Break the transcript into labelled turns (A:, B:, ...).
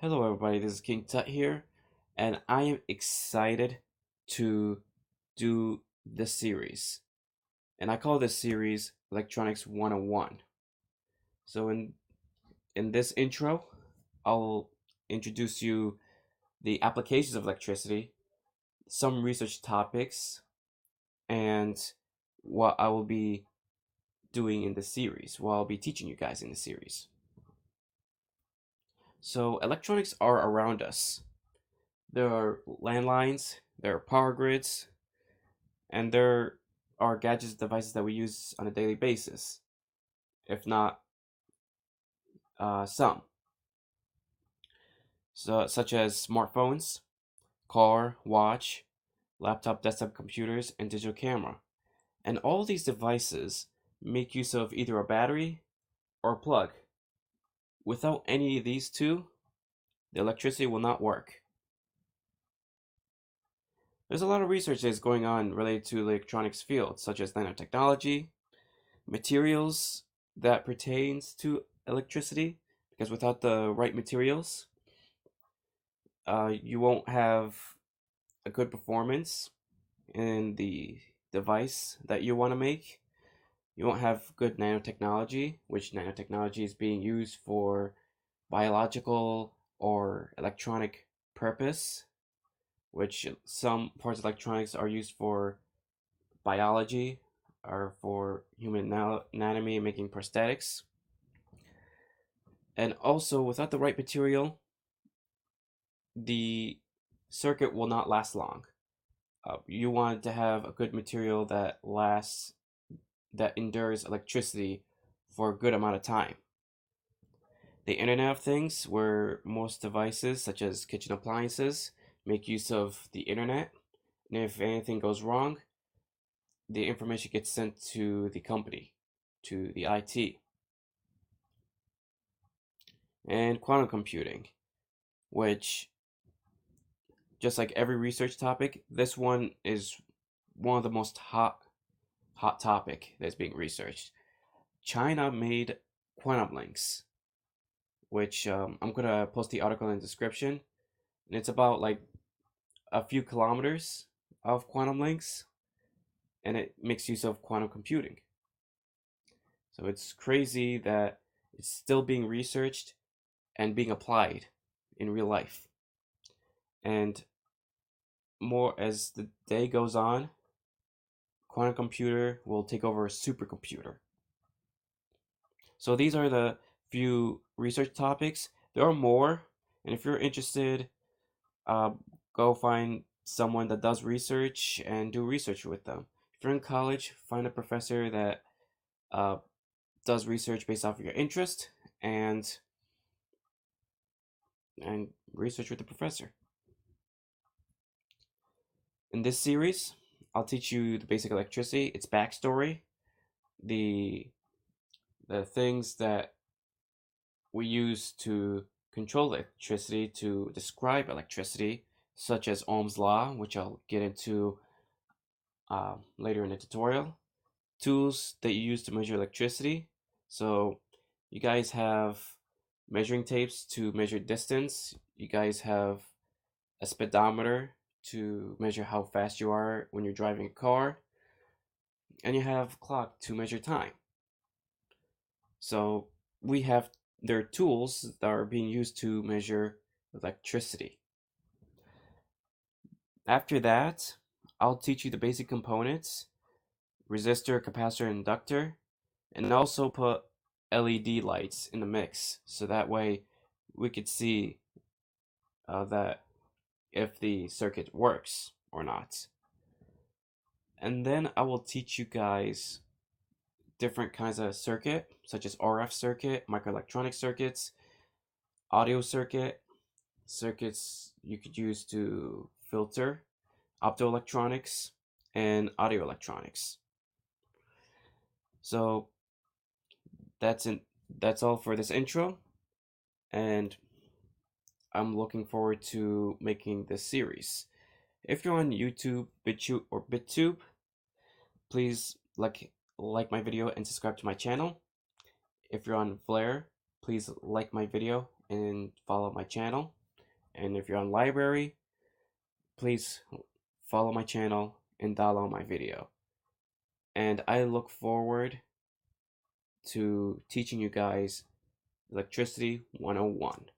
A: Hello, everybody. This is King Tut here, and I am excited to do this series. And I call this series Electronics 101. So in in this intro, I'll introduce you the applications of electricity, some research topics, and what I will be doing in the series, what I'll be teaching you guys in the series. So electronics are around us. There are landlines, there are power grids, and there are gadgets devices that we use on a daily basis, if not uh, some. So, such as smartphones, car, watch, laptop, desktop computers, and digital camera. And all these devices make use of either a battery or a plug. Without any of these two, the electricity will not work. There's a lot of research that's going on related to electronics fields, such as nanotechnology, materials that pertains to electricity, because without the right materials, uh, you won't have a good performance in the device that you want to make. You won't have good nanotechnology, which nanotechnology is being used for biological or electronic purpose, which some parts of electronics are used for biology or for human anatomy and making prosthetics. And also, without the right material, the circuit will not last long. Uh, you want to have a good material that lasts, that endures electricity for a good amount of time. The Internet of Things, where most devices, such as kitchen appliances, make use of the Internet, and if anything goes wrong, the information gets sent to the company, to the IT. And quantum computing, which, just like every research topic, this one is one of the most hot, hot topic that's being researched. China made quantum links which um, I'm gonna post the article in the description. And it's about like a few kilometers of quantum links, and it makes use of quantum computing. So it's crazy that it's still being researched and being applied in real life. And more as the day goes on, quantum computer will take over a supercomputer. So these are the few research topics. There are more, and if you're interested, uh, go find someone that does research and do research with them. If you're in college, find a professor that uh, does research based off of your interest and and research with the professor. In this series, I'll teach you the basic electricity, its backstory, the the things that we use to control electricity to describe electricity, such as Ohm's law, which I'll get into uh, later in the tutorial. Tools that you use to measure electricity. So you guys have measuring tapes to measure distance. You guys have a speedometer to measure how fast you are when you're driving a car. And you have clock to measure time. So we have they're tools that are being used to measure electricity. After that, I'll teach you the basic components, resistor, capacitor, inductor, and also put LED lights in the mix so that way we could see uh, that if the circuit works or not. And then I will teach you guys different kinds of circuit, such as RF circuit, microelectronic circuits, audio circuit, circuits you could use to filter, optoelectronics, and audio electronics. So that's in that's all for this intro, and I'm looking forward to making this series. If you're on YouTube, BitChute, or BitTube, please like like my video and subscribe to my channel. If you're on Vlare, please like my video and follow my channel. And if you're on LBRY, please follow my channel and download my video. And I look forward to teaching you guys Electricity 101.